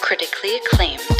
critically acclaimed.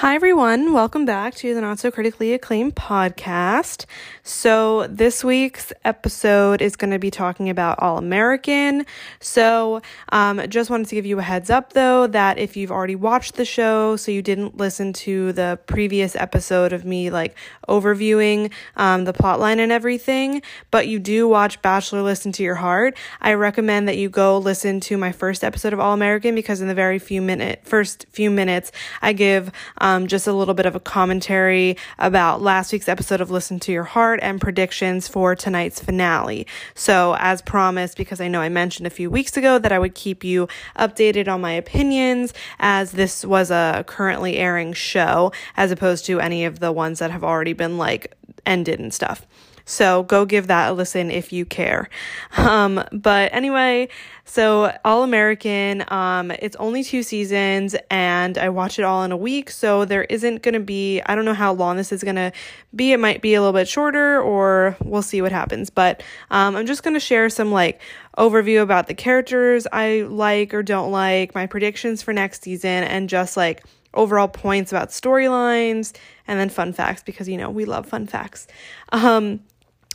Hi, everyone. Welcome back to the Not So Critically Acclaimed podcast. So, this week's episode is going to be talking about All American. So, um, just wanted to give you a heads up though that if you've already watched the show, so you didn't listen to the previous episode of me like overviewing um, the plotline and everything, but you do watch Bachelor Listen to Your Heart, I recommend that you go listen to my first episode of All American because in the very few minute first few minutes, I give um, just a little bit of a commentary about last week's episode of Listen to Your Heart and predictions for tonight's finale. So, as promised, because I know I mentioned a few weeks ago that I would keep you updated on my opinions, as this was a currently airing show, as opposed to any of the ones that have already been like ended and stuff. So go give that a listen if you care. Um, but anyway, so All American, um, it's only two seasons and I watch it all in a week. So there isn't going to be, I don't know how long this is going to be. It might be a little bit shorter or we'll see what happens. But um, I'm just going to share some like overview about the characters I like or don't like, my predictions for next season, and just like overall points about storylines and then fun facts because you know we love fun facts. Um,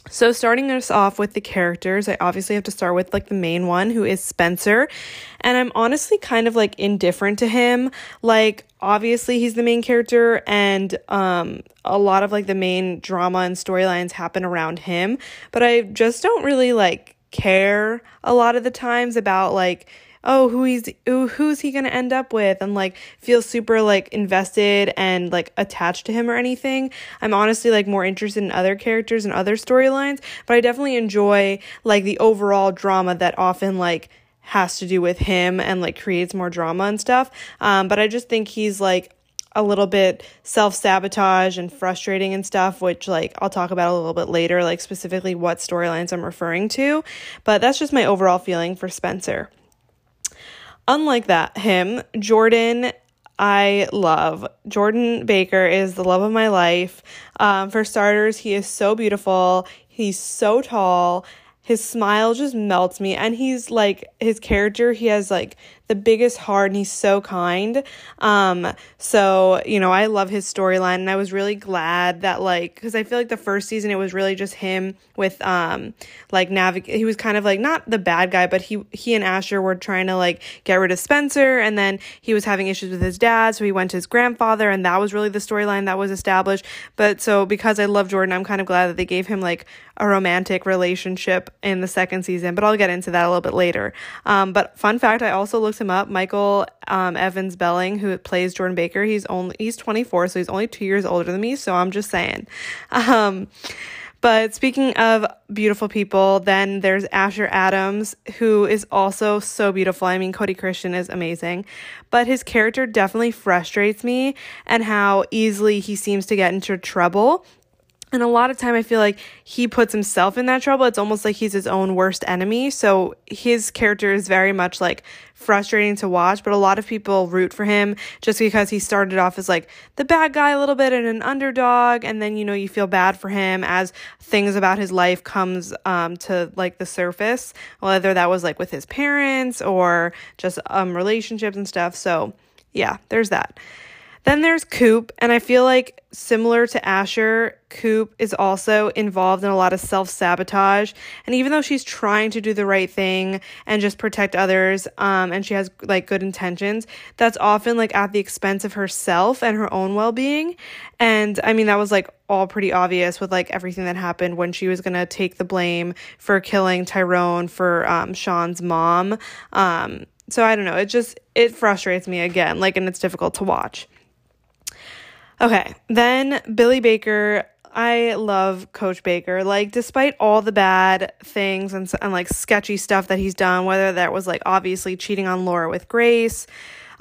so, starting us off with the characters, I obviously have to start with like the main one who is Spencer. And I'm honestly kind of like indifferent to him. Like, obviously, he's the main character, and um, a lot of like the main drama and storylines happen around him. But I just don't really like care a lot of the times about like oh who he's who, who's he gonna end up with and like feel super like invested and like attached to him or anything i'm honestly like more interested in other characters and other storylines but i definitely enjoy like the overall drama that often like has to do with him and like creates more drama and stuff um, but i just think he's like a little bit self sabotage and frustrating and stuff, which like I'll talk about a little bit later, like specifically what storylines I'm referring to. But that's just my overall feeling for Spencer. Unlike that, him, Jordan, I love. Jordan Baker is the love of my life. Um, for starters, he is so beautiful. He's so tall. His smile just melts me. And he's like, his character, he has like the biggest heart and he's so kind. Um, so, you know, I love his storyline and I was really glad that like cuz I feel like the first season it was really just him with um like navigate he was kind of like not the bad guy, but he he and Asher were trying to like get rid of Spencer and then he was having issues with his dad, so he went to his grandfather and that was really the storyline that was established. But so because I love Jordan, I'm kind of glad that they gave him like a romantic relationship in the second season, but I'll get into that a little bit later. Um, but fun fact, I also looked him up. Michael um, Evans Behling, who plays Jordan Baker, he's only he's 24, so he's only two years older than me. So I'm just saying. Um, but speaking of beautiful people, then there's Asher Adams, who is also so beautiful. I mean, Cody Christian is amazing, but his character definitely frustrates me and how easily he seems to get into trouble and a lot of time I feel like he puts himself in that trouble. It's almost like he's his own worst enemy. So his character is very much like frustrating to watch, but a lot of people root for him just because he started off as like the bad guy a little bit and an underdog and then you know you feel bad for him as things about his life comes um to like the surface, whether that was like with his parents or just um relationships and stuff. So, yeah, there's that. Then there's Coop, and I feel like similar to Asher, Coop is also involved in a lot of self sabotage. And even though she's trying to do the right thing and just protect others, um, and she has like good intentions, that's often like at the expense of herself and her own well being. And I mean, that was like all pretty obvious with like everything that happened when she was gonna take the blame for killing Tyrone for um, Sean's mom. Um, so I don't know. It just it frustrates me again, like, and it's difficult to watch. Okay, then Billy Baker. I love Coach Baker. Like, despite all the bad things and, and like sketchy stuff that he's done, whether that was like obviously cheating on Laura with Grace,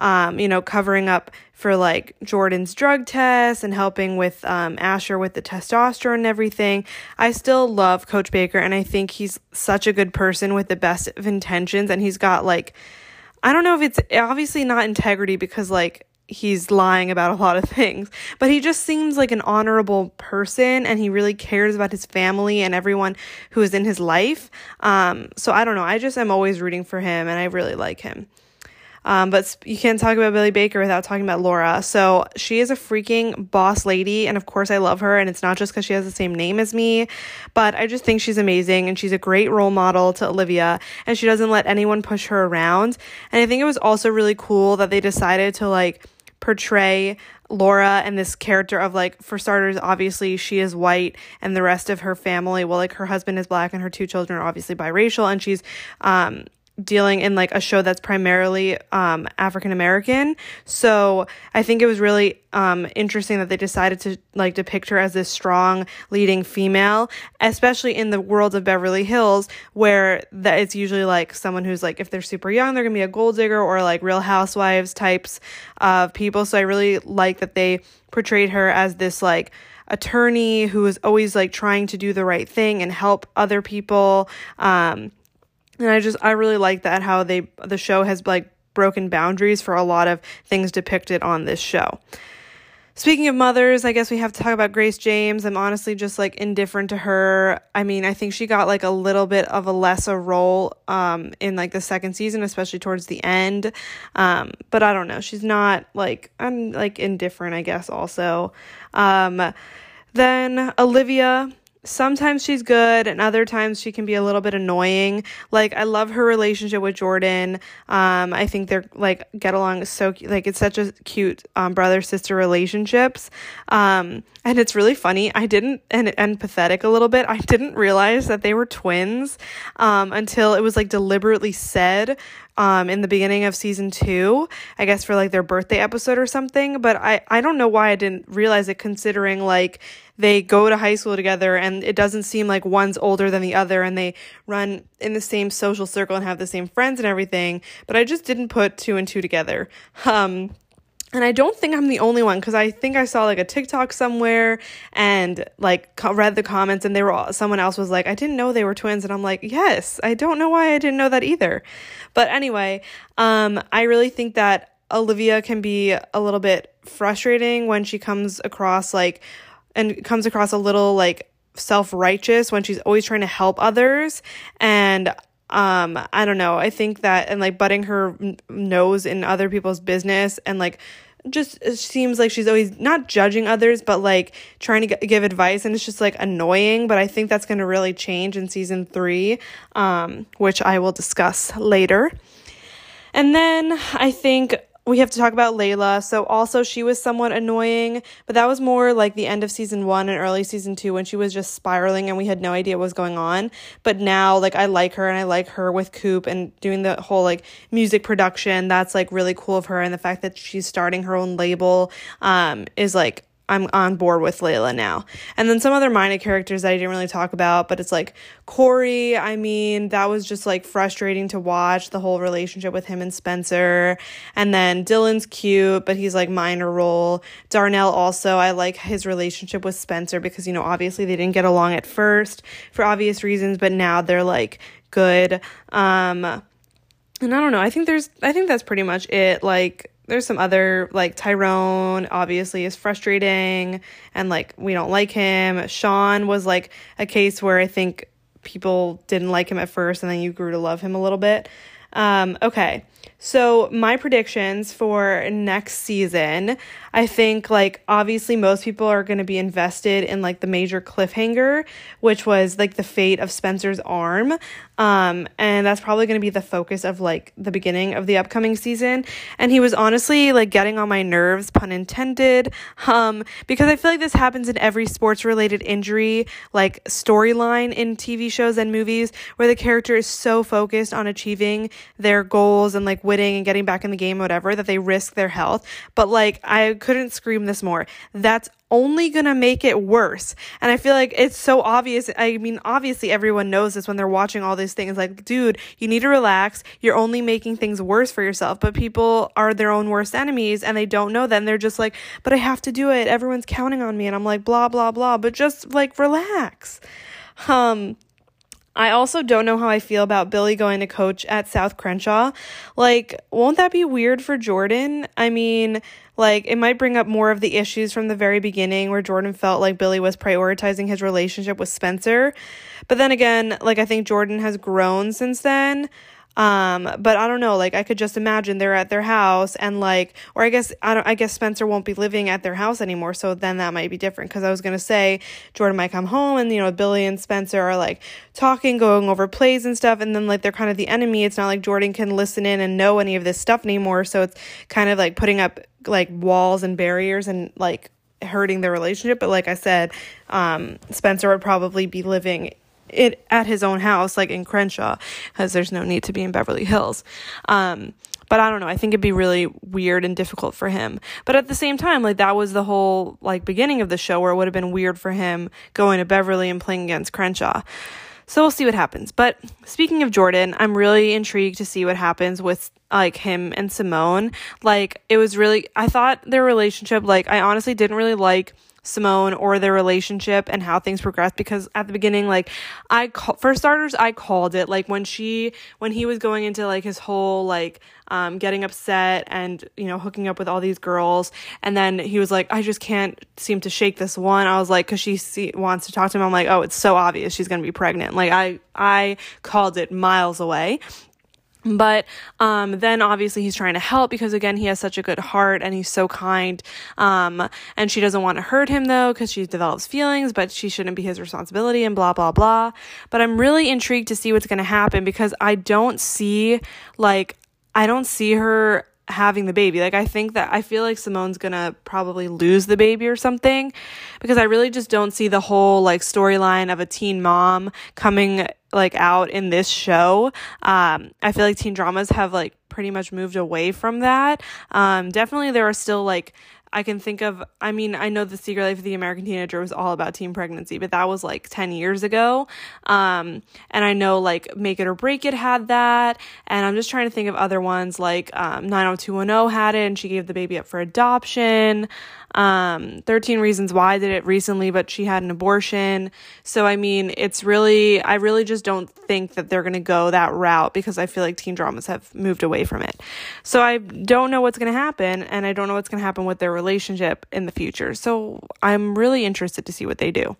um, you know, covering up for like Jordan's drug test and helping with um, Asher with the testosterone and everything. I still love Coach Baker and I think he's such a good person with the best of intentions. And he's got like, I don't know if it's obviously not integrity because like he's lying about a lot of things. But he just seems like an honorable person and he really cares about his family and everyone who is in his life. Um, so I don't know. I just am always rooting for him and I really like him. Um, but you can't talk about Billy Baker without talking about Laura. So she is a freaking boss lady. And of course, I love her. And it's not just because she has the same name as me, but I just think she's amazing. And she's a great role model to Olivia. And she doesn't let anyone push her around. And I think it was also really cool that they decided to like portray Laura and this character of like for starters obviously she is white and the rest of her family well like her husband is black and her two children are obviously biracial and she's um dealing in like a show that's primarily um, African American. So I think it was really um, interesting that they decided to like depict her as this strong leading female, especially in the world of Beverly Hills, where that it's usually like someone who's like if they're super young, they're gonna be a gold digger or like Real Housewives types of people. So I really like that they portrayed her as this like attorney who is always like trying to do the right thing and help other people. Um, and I just I really like that how they the show has like broken boundaries for a lot of things depicted on this show. Speaking of mothers, I guess we have to talk about Grace James. I'm honestly just like indifferent to her. I mean, I think she got like a little bit of a lesser role um in like the second season, especially towards the end. Um, but I don't know. She's not like I'm like indifferent, I guess also. Um then Olivia sometimes she's good and other times she can be a little bit annoying. Like i love her relationship with jordan. Um i think they're like get along so like it's such a cute um, brother sister relationships. Um and it's really funny. I didn't and, and pathetic a little bit. I didn't realize that they were twins um until it was like deliberately said um in the beginning of season 2 i guess for like their birthday episode or something. But i i don't know why i didn't realize it considering like they go to high school together and it doesn't seem like one's older than the other and they run in the same social circle and have the same friends and everything but i just didn't put two and two together um and I don't think I'm the only one because I think I saw like a TikTok somewhere and like co- read the comments and they were all, someone else was like, I didn't know they were twins. And I'm like, yes, I don't know why I didn't know that either. But anyway, um, I really think that Olivia can be a little bit frustrating when she comes across like and comes across a little like self-righteous when she's always trying to help others. And um i don't know i think that and like butting her nose in other people's business and like just seems like she's always not judging others but like trying to g- give advice and it's just like annoying. But i think that's going to really change in season 3 um which i will discuss later. And then i think we have to talk about Layla. So also she was somewhat annoying, but that was more like the end of season 1 and early season 2 when she was just spiraling and we had no idea what was going on. But now like I like her and I like her with Coop and doing the whole like music production. That's like really cool of her and the fact that she's starting her own label um is like I'm on board with Layla now. And then some other minor characters that I didn't really talk about, but it's like Corey. I mean, that was just like frustrating to watch the whole relationship with him and Spencer. And then Dylan's cute, but he's like minor role. Darnell also, I like his relationship with Spencer because, you know, obviously they didn't get along at first for obvious reasons, but now they're like good. Um, and I don't know. I think there's, I think that's pretty much it. Like, there's some other like Tyrone obviously is frustrating and like we don't like him. Sean was like a case where I think people didn't like him at first and then you grew to love him a little bit. Um, okay. So, my predictions for next season, I think like obviously most people are going to be invested in like the major cliffhanger, which was like the fate of Spencer's arm. Um, and that's probably going to be the focus of like the beginning of the upcoming season. And he was honestly like getting on my nerves, pun intended, um, because I feel like this happens in every sports related injury, like storyline in TV shows and movies where the character is so focused on achieving their goals and like winning and getting back in the game, whatever, that they risk their health. But like, I couldn't scream this more. That's only gonna make it worse. And I feel like it's so obvious. I mean, obviously everyone knows this when they're watching all these things. Like, dude, you need to relax. You're only making things worse for yourself. But people are their own worst enemies and they don't know. And they're just like, but I have to do it. Everyone's counting on me. And I'm like, blah, blah, blah. But just like relax. Um, I also don't know how I feel about Billy going to coach at South Crenshaw. Like, won't that be weird for Jordan? I mean, Like, it might bring up more of the issues from the very beginning where Jordan felt like Billy was prioritizing his relationship with Spencer. But then again, like, I think Jordan has grown since then. Um, but I don't know, like I could just imagine they're at their house and like or I guess I don't I guess Spencer won't be living at their house anymore, so then that might be different cuz I was going to say Jordan might come home and you know Billy and Spencer are like talking, going over plays and stuff and then like they're kind of the enemy. It's not like Jordan can listen in and know any of this stuff anymore, so it's kind of like putting up like walls and barriers and like hurting their relationship, but like I said, um Spencer would probably be living it at his own house, like in Crenshaw, because there's no need to be in Beverly Hills. Um, but I don't know. I think it'd be really weird and difficult for him. But at the same time, like that was the whole like beginning of the show where it would have been weird for him going to Beverly and playing against Crenshaw. So we'll see what happens. But speaking of Jordan, I'm really intrigued to see what happens with like him and Simone. Like it was really I thought their relationship like I honestly didn't really like Simone or their relationship and how things progressed because at the beginning like I call, for starters I called it like when she when he was going into like his whole like um getting upset and you know hooking up with all these girls. And then he was like I just can't seem to shake this one. I was like cuz she see, wants to talk to him I'm like oh it's so obvious she's going to be pregnant. Like I I called it miles away but um, then obviously he's trying to help because again he has such a good heart and he's so kind um, and she doesn't want to hurt him though because she develops feelings but she shouldn't be his responsibility and blah blah blah but i'm really intrigued to see what's going to happen because i don't see like i don't see her having the baby. Like I think that I feel like Simone's gonna probably lose the baby or something because I really just don't see the whole like storyline of a teen mom coming like out in this show. Um, I feel like teen dramas have like pretty much moved away from that. Um, definitely there are still like I can think of, I mean, I know The Secret Life of the American Teenager was all about teen pregnancy, but that was like 10 years ago. Um, and I know like Make It or Break It had that. And I'm just trying to think of other ones like um, 90210 had it and she gave the baby up for adoption. Um, 13 Reasons Why did it recently, but she had an abortion. So, I mean, it's really, I really just don't think that they're going to go that route because I feel like teen dramas have moved away from it. So, I don't know what's going to happen, and I don't know what's going to happen with their relationship in the future. So, I'm really interested to see what they do.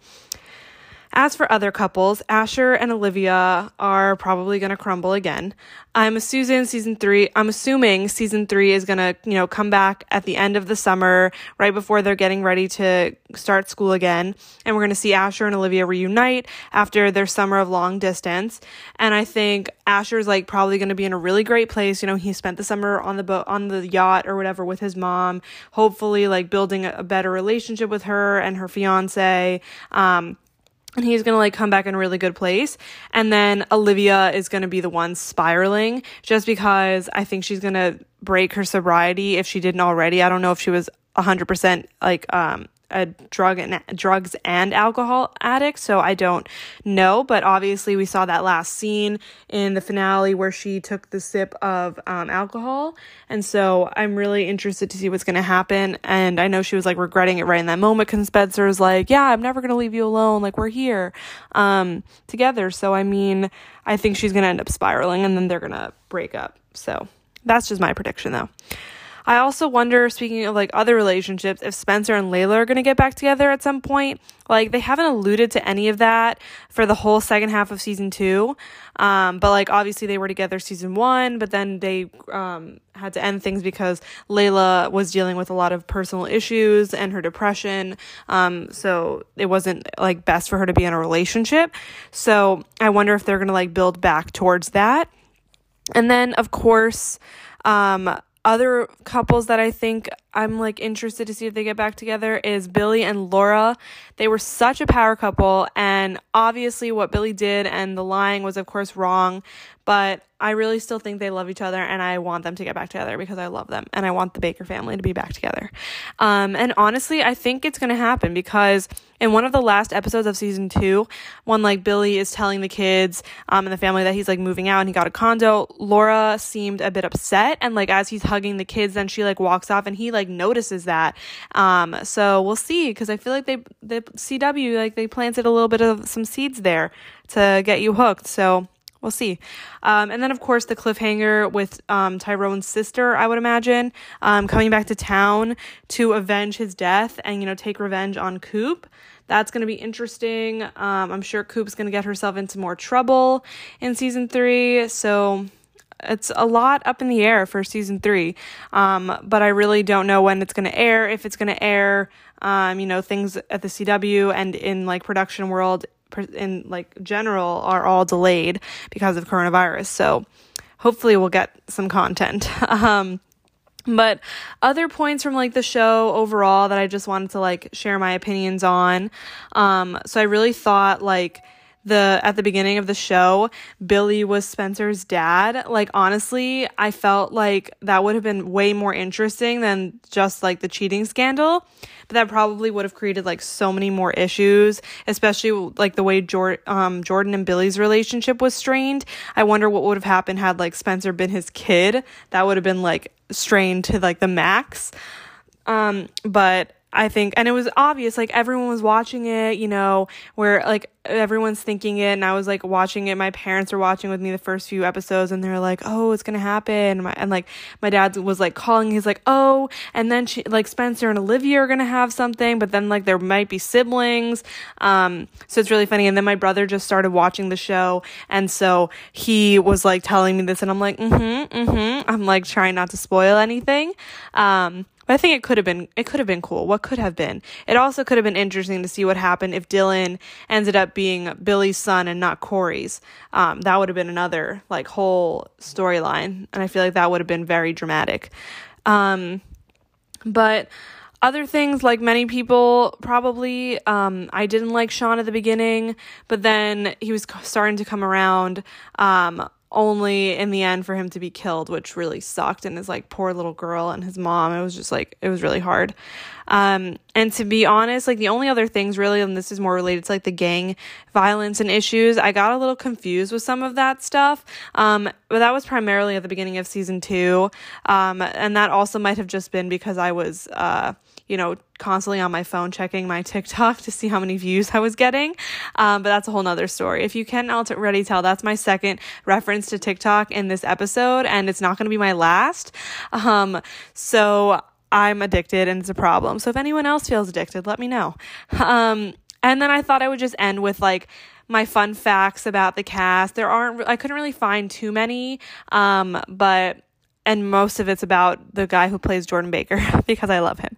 As for other couples, Asher and Olivia are probably going to crumble again. I'm Susan season 3. I'm assuming season 3 is going to, you know, come back at the end of the summer right before they're getting ready to start school again, and we're going to see Asher and Olivia reunite after their summer of long distance. And I think Asher's like probably going to be in a really great place. You know, he spent the summer on the boat on the yacht or whatever with his mom, hopefully like building a better relationship with her and her fiance. Um and he's gonna like come back in a really good place. And then olivia is gonna be the one spiraling just because i think she's gonna break her sobriety if she didn't already. I don't know if she was 100% like um a drug and drugs and alcohol addict, so I don't know. But obviously, we saw that last scene in the finale where she took the sip of um, alcohol, and so I'm really interested to see what's going to happen. And I know she was like regretting it right in that moment because Spencer's like, "Yeah, I'm never going to leave you alone. Like we're here um, together." So I mean, I think she's going to end up spiraling, and then they're going to break up. So that's just my prediction, though. I also wonder, speaking of like other relationships, if Spencer and Layla are going to get back together at some point. Like they haven't alluded to any of that for the whole second half of season two. Um, but like obviously they were together season one, but then they um, had to end things because Layla was dealing with a lot of personal issues and her depression. Um, so it wasn't like best for her to be in a relationship. So I wonder if they're going to like build back towards that. And then of course, um, other couples that I think I'm like interested to see if they get back together is Billy and Laura. They were such a power couple, and obviously, what Billy did and the lying was, of course, wrong. But I really still think they love each other, and I want them to get back together because I love them, and I want the Baker family to be back together. Um, and honestly, I think it's gonna happen because in one of the last episodes of season two, when like Billy is telling the kids um, and the family that he's like moving out and he got a condo, Laura seemed a bit upset, and like as he's hugging the kids, then she like walks off, and he like notices that. Um, so we'll see because I feel like they the CW like they planted a little bit of some seeds there to get you hooked. So we'll see. Um, and then, of course, the cliffhanger with um, Tyrone's sister, I would imagine, um, coming back to town to avenge his death and, you know, take revenge on Coop. That's going to be interesting. Um, I'm sure Coop's going to get herself into more trouble in season three. So it's a lot up in the air for season three. Um, but I really don't know when it's going to air, if it's going to air. Um, you know, things at the CW and in like production world in like general are all delayed because of coronavirus. So hopefully we'll get some content. Um, but other points from like the show overall that I just wanted to like share my opinions on. Um, so I really thought like the at the beginning of the show, Billy was Spencer's dad. Like honestly, I felt like that would have been way more interesting than just like the cheating scandal. But that probably would have created like so many more issues, especially like the way Jor- um, Jordan and Billy's relationship was strained. I wonder what would have happened had like Spencer been his kid. That would have been like strained to like the max. Um, but I think, and it was obvious, like everyone was watching it, you know, where like everyone's thinking it, and I was like watching it. My parents were watching with me the first few episodes, and they're like, "Oh, it's gonna happen," and, my, and like my dad was like calling. He's like, "Oh," and then she, like Spencer and Olivia are gonna have something, but then like there might be siblings. Um, so it's really funny. And then my brother just started watching the show, and so he was like telling me this, and I'm like, "Mm-hmm, mm-hmm." I'm like trying not to spoil anything. Um, but I think it could have been it could have been cool. What could have been? It also could have been interesting to see what happened if Dylan ended up being Billy's son and not Corey's. Um, that would have been another like whole storyline, and I feel like that would have been very dramatic. Um, but other things like many people probably um, i didn't like sean at the beginning but then he was starting to come around um, only in the end for him to be killed, which really sucked. And his like poor little girl and his mom, it was just like, it was really hard. Um, and to be honest, like the only other things really, and this is more related to like the gang violence and issues, I got a little confused with some of that stuff. Um, but that was primarily at the beginning of season two. Um, and that also might have just been because I was, uh, you know, constantly on my phone checking my TikTok to see how many views I was getting. Um, but that's a whole nother story. If you can already tell, that's my second reference to TikTok in this episode, and it's not going to be my last. Um, so I'm addicted and it's a problem. So if anyone else feels addicted, let me know. Um, and then I thought I would just end with like, my fun facts about the cast. There aren't, I couldn't really find too many, um, but and most of it's about the guy who plays Jordan Baker because I love him.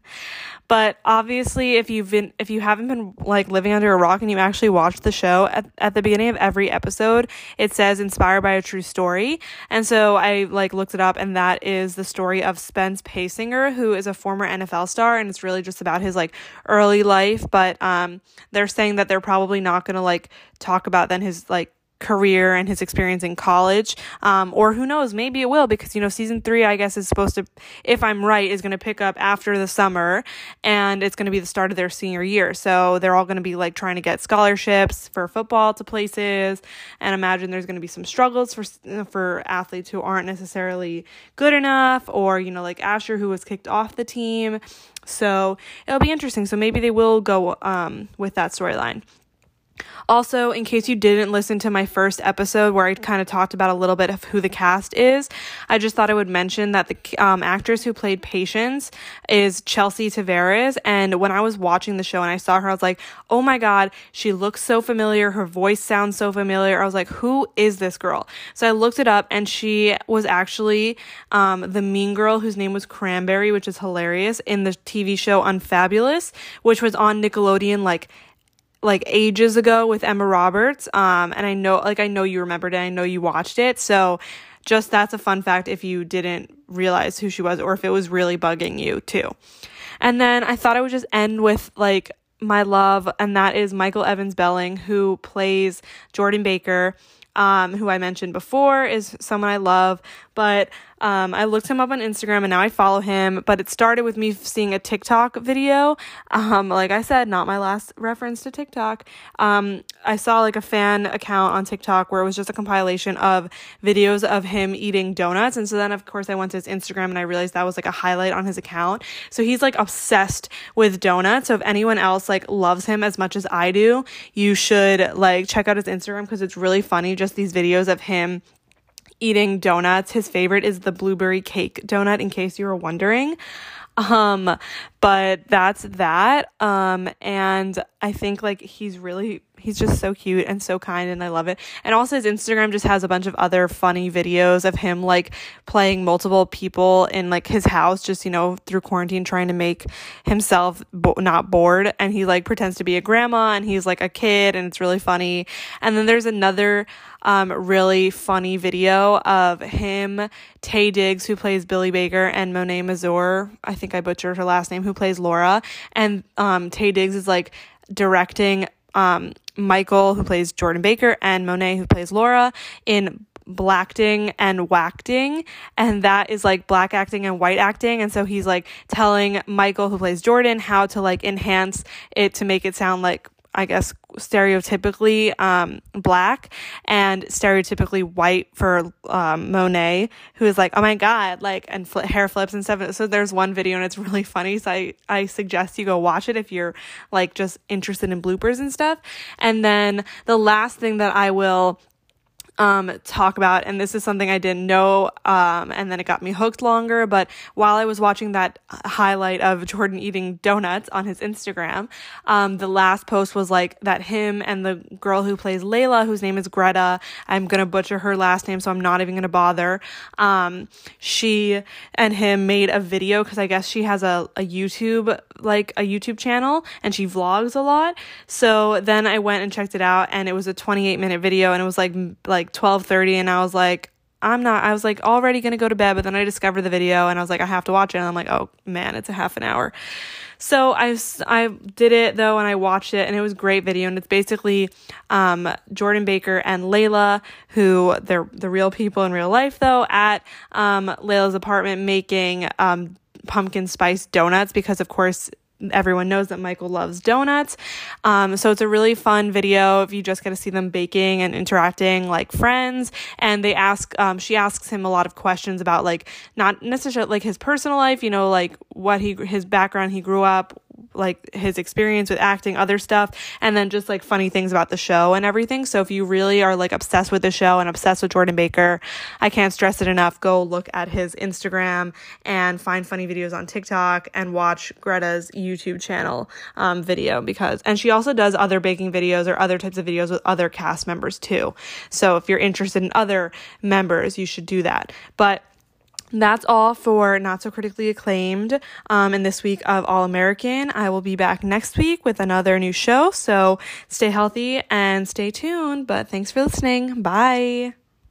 But obviously, if you've been, if you haven't been like living under a rock and you actually watched the show at, at the beginning of every episode, it says inspired by a true story. And so I like looked it up and that is the story of Spence Paysinger, who is a former NFL star. And it's really just about his like early life. But, um, they're saying that they're probably not to like talk about then his like career and his experience in college. Um, or who knows, maybe it will because, you know, season three, I guess, is supposed to, if I'm right, is going to pick up after the summer and it's going to be the start of their senior year. So they're all going to be like trying to get scholarships for football to places. And imagine there's going to be some struggles for, for athletes who aren't necessarily good enough or, you know, like Asher who was kicked off the team. So it'll be interesting. So maybe they will go um, with that storyline. Also, in case you didn't listen to my first episode where I kind of talked about a little bit of who the cast is, I just thought I would mention that the um, actress who played Patience is Chelsea Tavares. And when I was watching the show and I saw her, I was like, oh my God, she looks so familiar. Her voice sounds so familiar. I was like, who is this girl? So I looked it up and she was actually um, the mean girl whose name was Cranberry, which is hilarious, in the TV show Unfabulous, which was on Nickelodeon like like ages ago with Emma Roberts. Um, and I know, like, I know you remembered it. I know you watched it. So just that's a fun fact if you didn't realize who she was or if it was really bugging you too. And then I thought I would just end with like my love, and that is Michael Evans Behling, who plays Jordan Baker. Um, who I mentioned before is someone I love, but um, I looked him up on Instagram and now I follow him, but it started with me seeing a TikTok video. Um, like I said, not my last reference to TikTok. Um, I saw like a fan account on TikTok where it was just a compilation of videos of him eating donuts. And so then, of course, I went to his Instagram and I realized that was like a highlight on his account. So he's like obsessed with donuts. So if anyone else like loves him as much as I do, you should like check out his Instagram because it's really funny. Just these videos of him eating donuts. His favorite is the blueberry cake donut, in case you were wondering. Um, but that's that. Um, and I think like he's really, he's just so cute and so kind and I love it. And also his Instagram just has a bunch of other funny videos of him like playing multiple people in like his house, just, you know, through quarantine, trying to make himself bo- not bored. And he like pretends to be a grandma and he's like a kid and it's really funny. And then there's another, um, really funny video of him, Taye Diggs, who plays Billy Baker, and Monet Mazur. I think I butchered her last name, who plays Laura. And um, Taye Diggs is like directing um, Michael, who plays Jordan Baker, and Monet, who plays Laura, in blackting and whacking and that is like black acting and white acting and so he's like telling michael who plays jordan how to like enhance it to make it sound like I guess, stereotypically um, black and stereotypically white for um, Monet, who is like, oh my God, like, and fl- hair flips and stuff. So there's one video and it's really funny. So I, I suggest you go watch it if you're like just interested in bloopers and stuff. And then the last thing that I will um, talk about, and this is something I didn't know, um, and then it got me hooked longer. But while I was watching that highlight of Jordan eating donuts on his Instagram, um, the last post was like that him and the girl who plays Layla, whose name is Greta. I'm gonna butcher her last name, so I'm not even gonna bother. Um, she and him made a video because I guess she has a, a YouTube like a YouTube channel and she vlogs a lot. So then I went and checked it out, and it was a 28 minute video, and it was like like like 12:30 and I was like I'm not I was like already going to go to bed but then I discovered the video and I was like I have to watch it and I'm like oh man it's a half an hour. So I I did it though and I watched it and it was great video and it's basically um, Jordan Baker and Layla who they're the real people in real life though at um, Layla's apartment making um, pumpkin spice donuts because of course everyone knows that Michael loves donuts. Um, so it's a really fun video if you just get to see them baking and interacting like friends. And they ask, um, she asks him a lot of questions about like not necessarily like his personal life, you know, like what he, his background, he grew up, like his experience with acting, other stuff, and then just like funny things about the show and everything. So if you really are like obsessed with the show and obsessed with Jordan Baker, I can't stress it enough. Go look at his Instagram and find funny videos on TikTok and watch Greta's YouTube channel um, video because, and she also does other baking videos or other types of videos with other cast members too. So if you're interested in other members, you should do that. But that's all for Not So Critically Acclaimed um, in this week of All American. I will be back next week with another new show. So stay healthy and stay tuned. But thanks for listening. Bye.